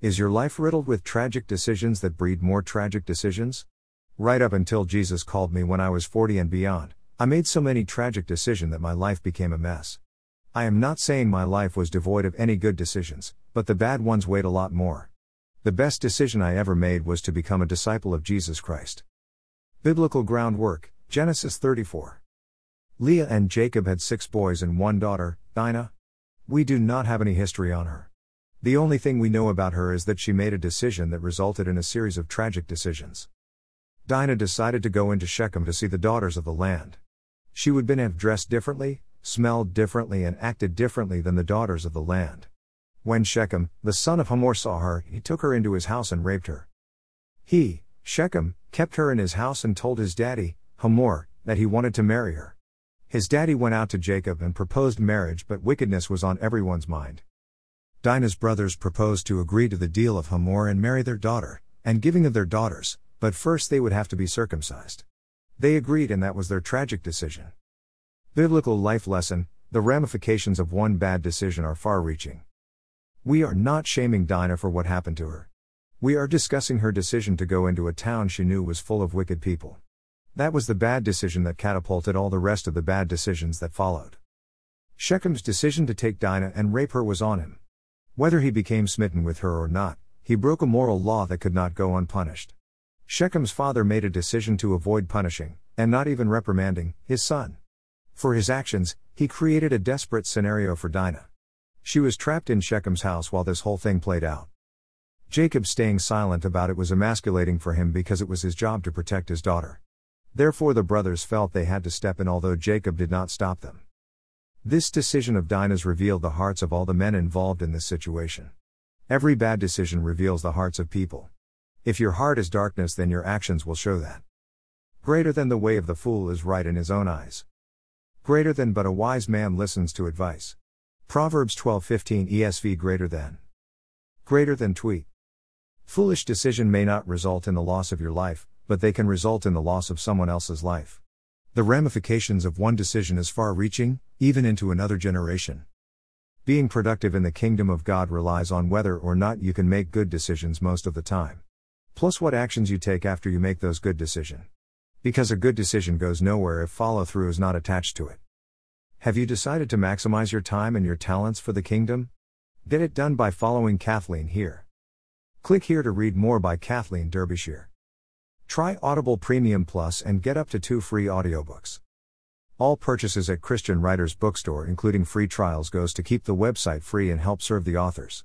Is your life riddled with tragic decisions that breed more tragic decisions? Right up until Jesus called me when I was 40 and beyond, I made so many tragic decisions that my life became a mess. I am not saying my life was devoid of any good decisions, but the bad ones weighed a lot more. The best decision I ever made was to become a disciple of Jesus Christ. Biblical groundwork, Genesis 34. Leah and Jacob had six boys and one daughter, Dinah. We do not have any history on her. The only thing we know about her is that she made a decision that resulted in a series of tragic decisions. Dinah decided to go into Shechem to see the daughters of the land. She would been have dressed differently, smelled differently, and acted differently than the daughters of the land. When Shechem, the son of Hamor, saw her, he took her into his house and raped her. He, Shechem, kept her in his house and told his daddy, Hamor, that he wanted to marry her. His daddy went out to Jacob and proposed marriage, but wickedness was on everyone's mind. Dinah's brothers proposed to agree to the deal of Hamor and marry their daughter, and giving of their daughters, but first they would have to be circumcised. They agreed, and that was their tragic decision. Biblical life lesson the ramifications of one bad decision are far reaching. We are not shaming Dinah for what happened to her. We are discussing her decision to go into a town she knew was full of wicked people. That was the bad decision that catapulted all the rest of the bad decisions that followed. Shechem's decision to take Dinah and rape her was on him. Whether he became smitten with her or not, he broke a moral law that could not go unpunished. Shechem's father made a decision to avoid punishing, and not even reprimanding, his son. For his actions, he created a desperate scenario for Dinah. She was trapped in Shechem's house while this whole thing played out. Jacob staying silent about it was emasculating for him because it was his job to protect his daughter. Therefore, the brothers felt they had to step in, although Jacob did not stop them. This decision of Dinah's revealed the hearts of all the men involved in this situation. Every bad decision reveals the hearts of people. If your heart is darkness, then your actions will show that. Greater than the way of the fool is right in his own eyes. Greater than but a wise man listens to advice. Proverbs 12:15 ESV greater than. Greater than tweet. Foolish decision may not result in the loss of your life, but they can result in the loss of someone else's life. The ramifications of one decision is far reaching, even into another generation. Being productive in the kingdom of God relies on whether or not you can make good decisions most of the time. Plus, what actions you take after you make those good decisions. Because a good decision goes nowhere if follow through is not attached to it. Have you decided to maximize your time and your talents for the kingdom? Get it done by following Kathleen here. Click here to read more by Kathleen Derbyshire. Try Audible Premium Plus and get up to two free audiobooks. All purchases at Christian Writers Bookstore, including free trials, goes to keep the website free and help serve the authors.